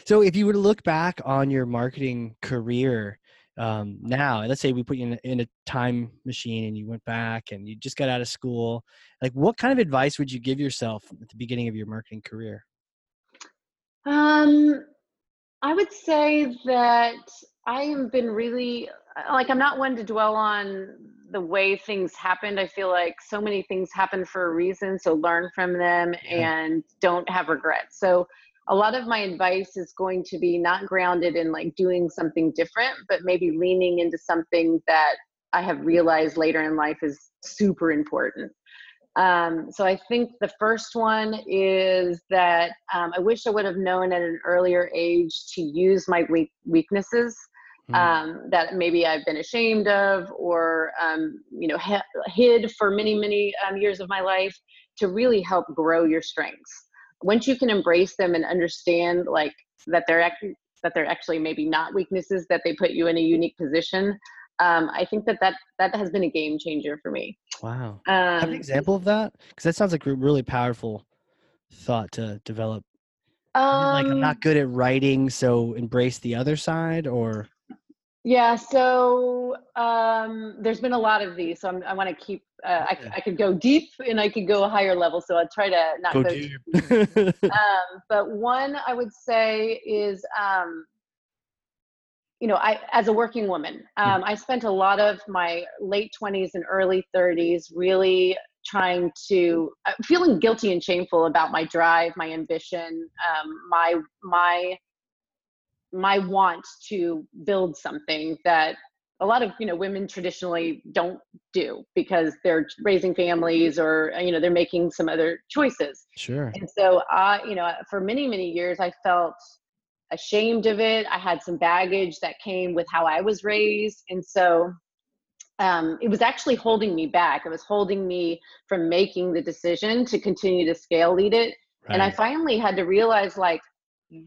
So if you were to look back on your marketing career um, now, and let's say we put you in a, in a time machine and you went back and you just got out of school, like what kind of advice would you give yourself at the beginning of your marketing career? Um, I would say that I have been really like I'm not one to dwell on the way things happened. I feel like so many things happen for a reason, so learn from them Yeah. and don't have regrets. So a lot of my advice is going to be not grounded in like doing something different, but maybe leaning into something that I have realized later in life is super important. Um, so I think the first one is that um, I wish I would have known at an earlier age to use my weak weaknesses Mm. um, that maybe I've been ashamed of or um, you know ha- hid for many many um, years of my life to really help grow your strengths. Once you can embrace them and understand like that they're actually that they're actually maybe not weaknesses that they put you in a unique position. Um, I think that, that that has been a game changer for me. Wow. Um, Have an example of that? Because that sounds like a really powerful thought to develop. Um, like I'm not good at writing, so embrace the other side, or Yeah, so um, there's been a lot of these. So I'm, I want to keep. Uh. I, I could go deep and I could go a higher level. So I'll try to not go go. deep. Um, but one I would say is, um, you know, I as a working woman, um, I spent a lot of my late 20s and early 30s really trying to uh, feeling guilty and shameful about my drive, my ambition, um, my my my want to build something that a lot of you know women traditionally don't do because they're raising families or you know they're making some other choices. Sure. And so i you know for many many years i felt ashamed of it. I had some baggage that came with how i was raised. And so um, it was actually holding me back. It was holding me from making the decision to continue to scale Leadit. Right. and i finally had to realize like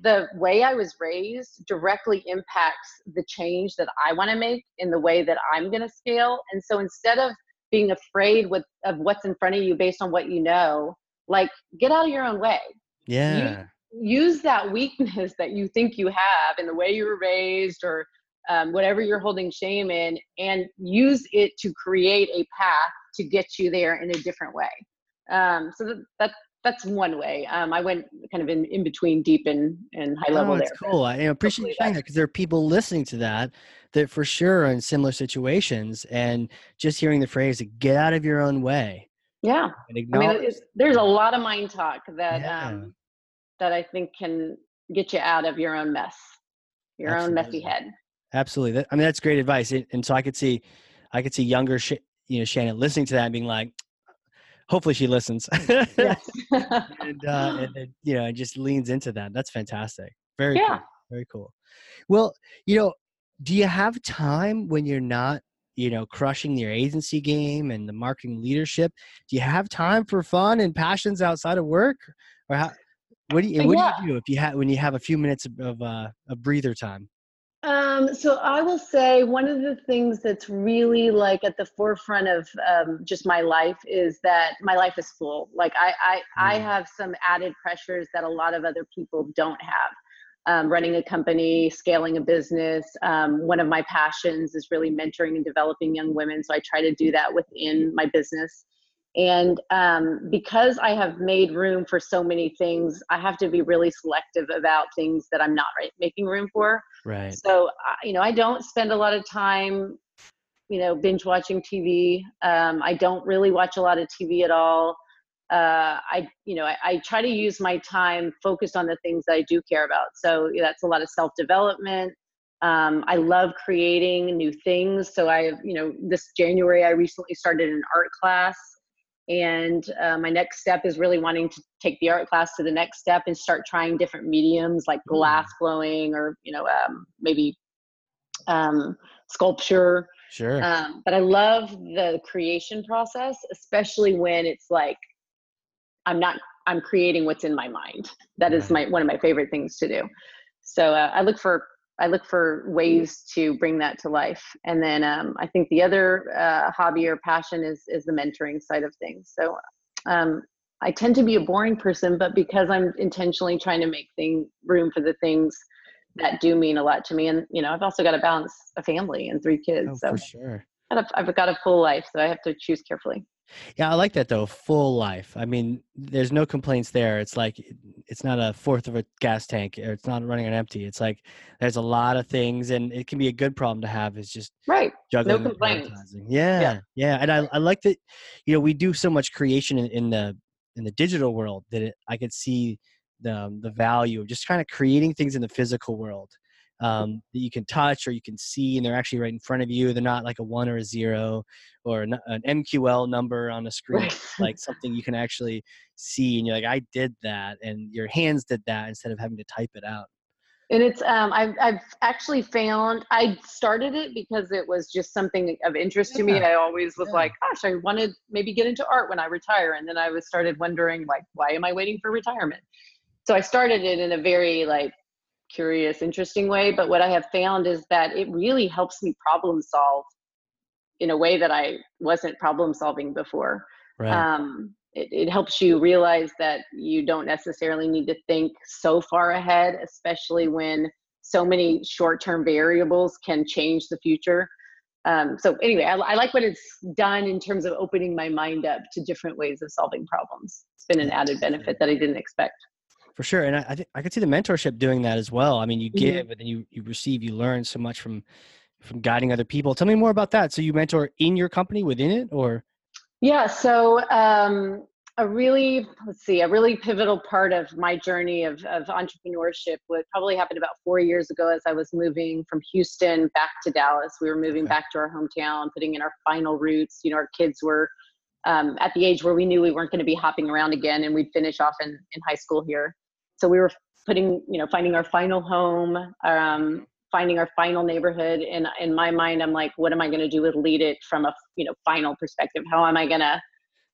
the way I was raised directly impacts the change that I want to make in the way that I'm going to scale. And so instead of being afraid with of what's in front of you based on what you know, like get out of your own way. Yeah. Use, use that weakness that you think you have in the way you were raised or um, whatever you're holding shame in, and use it to create a path to get you there in a different way. Um, so that, that that's one way. Um, I went kind of in, in between deep and, and high level oh, that's there. cool. I appreciate you saying that because there are people listening to that that for sure are in similar situations and just hearing the phrase get out of your own way. Yeah. I mean, there's a lot of mind talk that, yeah. um, that I think can get you out of your own mess, your Absolutely. own messy head. Absolutely. I mean, that's great advice. And so I could see, I could see younger, you know, Shannon listening to that and being like, hopefully she listens. And, uh, and, and, you know just leans into that. That's fantastic. Very yeah. cool. Very cool. Well you know do you have time when you're not you know crushing your agency game and the marketing leadership? Do you have time for fun and passions outside of work? Or how what do you what yeah. do you do if you have when you have a few minutes of, of uh, of breather time um, so I will say one of the things that's really like at the forefront of um, just my life is that my life is full. Like I, I, mm. I have some added pressures that a lot of other people don't have. Um, running a company, scaling a business. Um, one of my passions is really mentoring and developing young women. So I try to do that within my business. And um, because I have made room for so many things, I have to be really selective about things that I'm not right, making room for. Right. So, you know, I don't spend a lot of time, you know, binge watching TV. Um, I don't really watch a lot of TV at all. Uh, I, you know, I, I, try to use my time focused on the things that I do care about. So that's a lot of self development. Um, I love creating new things. So I, you know, this January I recently started an art class and uh, my next step is really wanting to take the art class to the next step and start trying different mediums like mm. glass blowing or you know um, maybe um, sculpture. Sure. Um, but i love the creation process especially when it's like i'm not i'm creating what's in my mind. That is my one of my favorite things to do. So uh, i look for I look for ways to bring that to life. And then um, I think the other uh, hobby or passion is is the mentoring side of things. So um, I tend to be a boring person, but because I'm intentionally trying to make thing room for the things that do mean a lot to me, and you know, I've also got to balance a family and three kids. Oh, so for sure. I've got a full life, so I have to choose carefully. Yeah, I like that though. Full life. I mean, there's no complaints there. It's like it's not a fourth of a gas tank, or it's not running on empty. It's like there's a lot of things, and it can be a good problem to have. Is just right. Juggling no complaints. Yeah, yeah, yeah, and I I like that. You know, we do so much creation in, in the in the digital world that it, I could see the um, the value of just kind of creating things in the physical world um, that you can touch or you can see, and they're actually right in front of you. They're not like a one or a zero or an, an MQL number on a screen, right. like something you can actually see. And you're like, I did that, and your hands did that instead of having to type it out. And it's um, I've I've actually found I started it because it was just something of interest yeah. to me. I always was yeah. like, gosh, I wanted maybe get into art when I retire, and then I was started wondering like, why am I waiting for retirement? So I started it in a very like curious, interesting way. But what I have found is that it really helps me problem solve in a way that I wasn't problem solving before. Right. Um, it, it helps you realize that you don't necessarily need to think so far ahead, especially when so many short term variables can change the future. Um, so anyway, I, I, like what it's done in terms of opening my mind up to different ways of solving problems. It's been an added benefit that I didn't expect for sure and i i, th- I could see the mentorship doing that as well i mean you mm-hmm. give mm-hmm. and then you you receive you learn so much from from guiding other people tell me more about that so you mentor in your company within it or yeah so um a really let's see a really pivotal part of my journey of, of entrepreneurship would probably happened about four years ago as i was moving from houston back to dallas we were moving okay. back to our hometown putting in our final roots you know our kids were um, at the age where we knew we weren't going to be hopping around again and we'd finish off in, in high school here so we were putting you know finding our final home um, finding our final neighborhood and in my mind i'm like what am i going to do with Leadit from a you know final perspective how am i going to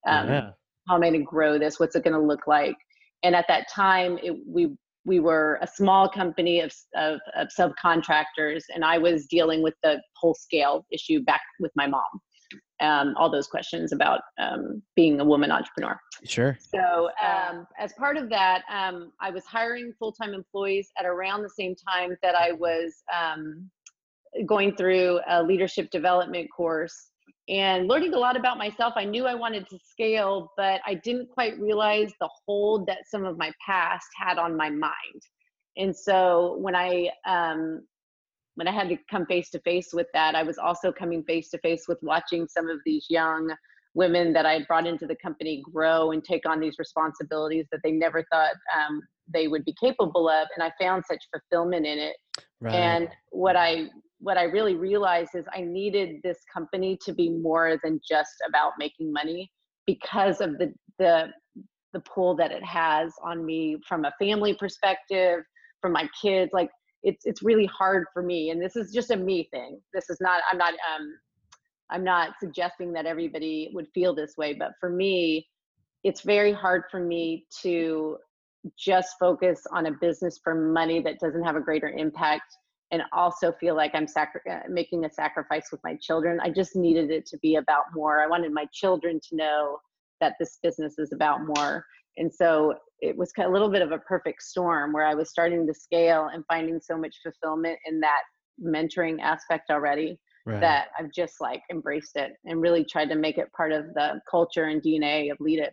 um, yeah how am I going to grow this? What's it going to look like? And at that time, it, we we were a small company of, of, of subcontractors, and I was dealing with the whole scale issue back with my mom. Um, all those questions about um, being a woman entrepreneur. Sure. So, um, as part of that, um, I was hiring full time employees at around the same time that I was um, going through a leadership development course and learning a lot about myself. I knew I wanted to scale, but I didn't quite realize the hold that some of my past had on my mind. And so when I um, when I had to come face to face with that, I was also coming face to face with watching some of these young women that I had brought into the company grow and take on these responsibilities that they never thought um, they would be capable of. And I found such fulfillment in it. Right. And what I what I really realized is I needed this company to be more than just about making money because of the the the pull that it has on me from a family perspective, from my kids. Like it's it's really hard for me, and this is just a me thing. This is not. I'm not. Um, I'm not suggesting that everybody would feel this way, but for me, it's very hard for me to just focus on a business for money that doesn't have a greater impact and also feel like I'm sacri- uh, making a sacrifice with my children. I just needed it to be about more. I wanted my children to know that this business is about more. And so it was a little bit of a perfect storm where I was starting to scale and finding so much fulfillment in that mentoring aspect already right. that I've just like embraced it and really tried to make it part of the culture and DNA of Leadit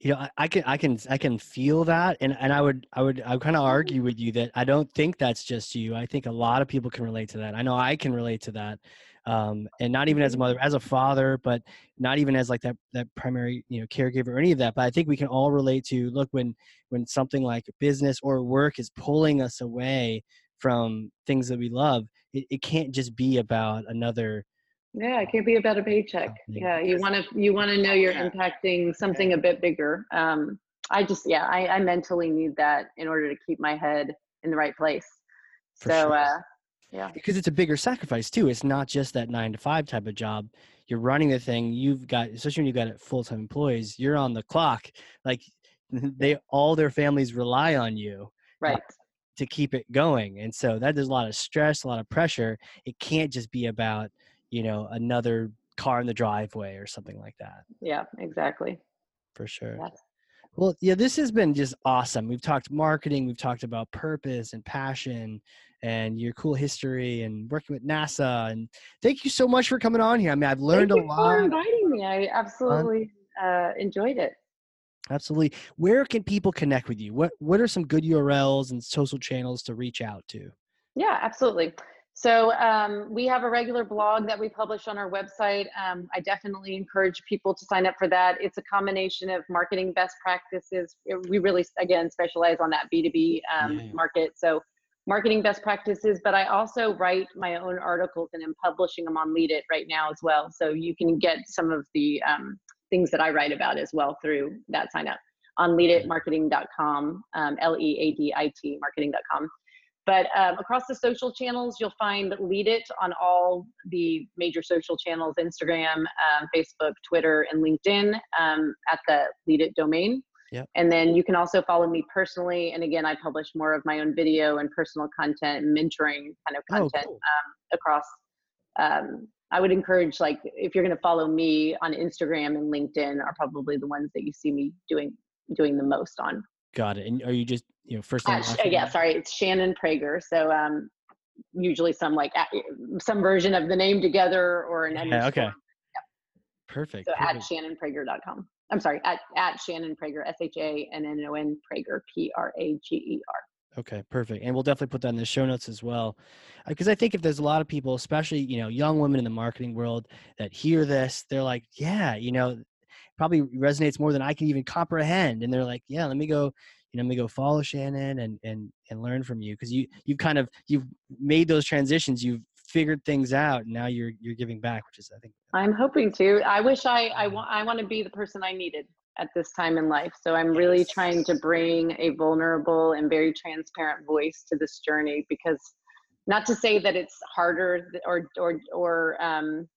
you know, I, I, can, I can, I can feel that, and and I would, I would, I would kind of mm-hmm. argue with you that I don't think that's just you. I think a lot of people can relate to that. I know I can relate to that, um, and not even as a mother, as a father, but not even as like that that primary, you know, caregiver or any of that. But I think we can all relate to look when when something like business or work is pulling us away from things that we love. It, it can't just be about another yeah, it can't be about a paycheck. Yeah, you want to you want to know you're impacting something a bit bigger. Um, I just yeah, I, I mentally need that in order to keep my head in the right place. For so sure. uh, yeah, because it's a bigger sacrifice too. It's not just that nine to five type of job. You're running the thing. You've got especially when you've got full time employees. You're on the clock. Like they all their families rely on you. Uh, right. to keep it going, and so that there's a lot of stress, a lot of pressure. It can't just be about you know another car in the driveway or something like that yeah exactly for sure yes. well yeah this has been just awesome we've talked marketing we've talked about purpose and passion and your cool history and working with nasa and thank you so much for coming on here i mean i've learned thank a lot for inviting me i absolutely uh, enjoyed it absolutely where can people connect with you what what are some good urls and social channels to reach out to yeah absolutely so um, we have a regular blog that we publish on our website. Um, I definitely encourage people to sign up for that. It's a combination of marketing best practices. We really, again, specialize on that B2B um, yeah. market. So marketing best practices, but I also write my own articles and I'm publishing them on Leadit right now as well. So you can get some of the um, things that I write about as well through that sign up on leaditmarketing.com, um, L-E-A-D-I-T marketing.com. But um, across the social channels, you'll find Leadit on all the major social channels Instagram, um, Facebook, Twitter, and LinkedIn um, at the Leadit domain. Yep. And then you can also follow me personally. And again, I publish more of my own video and personal content mentoring kind of oh, content oh, cool. across. Um, I would encourage, like, if you're going to follow me on Instagram and LinkedIn, are probably the ones that you see me doing doing the most on. Got it. And are you just you know first name? Uh, yeah, sorry, it's Shannon Prager. So um, usually some like some version of the name together or an yeah, okay. Perfect. So perfect. at shannonprager.com. I'm sorry, at, at Shannon Prager, S H A N N O N Prager, P R A G E R. Okay, perfect. And we'll definitely put that in the show notes as well. Because uh, I think if there's a lot of people, especially, you know, young women in the marketing world that hear this, they're like, yeah, you know, probably resonates more than I can even comprehend. And they're like, yeah, let me go, you know, let me go follow Shannon and and and learn from you because you you've kind of you've made those transitions. You've figured things out and now you're you're giving back which is i think i'm hoping to. I wish i i want i want to be the person i needed at this time in life so i'm really trying to bring a vulnerable and very transparent voice to this journey because not to say that it's harder or or or um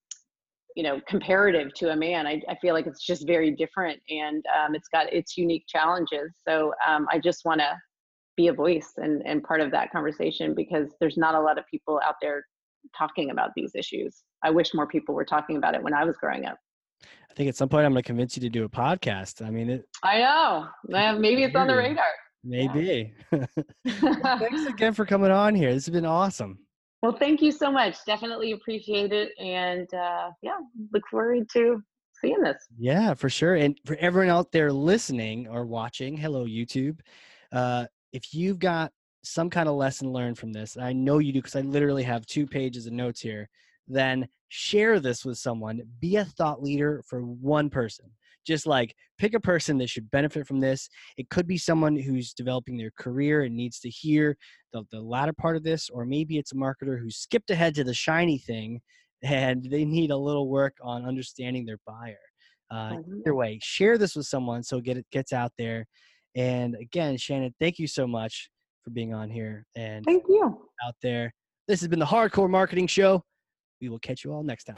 you know comparative to a man i, I feel like it's just very different and um, it's got its unique challenges so um, i just want to be a voice and, and part of that conversation because there's not a lot of people out there talking about these issues. I wish more people were talking about it when I was growing up. I think at some point I'm going to convince you to do a podcast. I mean, it, I know. Maybe it's on the radar. Maybe. Yeah. Thanks again for coming on here. This has been awesome. Well, thank you so much. Definitely appreciate it. And uh, yeah, look forward to seeing this. Yeah, for sure. And for everyone out there listening or watching, hello, YouTube. Uh, if you've got some kind of lesson learned from this, and I know you do because I literally have two pages of notes here, then share this with someone. Be a thought leader for one person. Just like pick a person that should benefit from this. It could be someone who's developing their career and needs to hear the, the latter part of this, or maybe it's a marketer who skipped ahead to the shiny thing and they need a little work on understanding their buyer. Uh, either way, share this with someone so get it gets out there. And again, Shannon, thank you so much for being on here and thank you out there. This has been the Hard Corps Marketing Show. We will catch you all next time.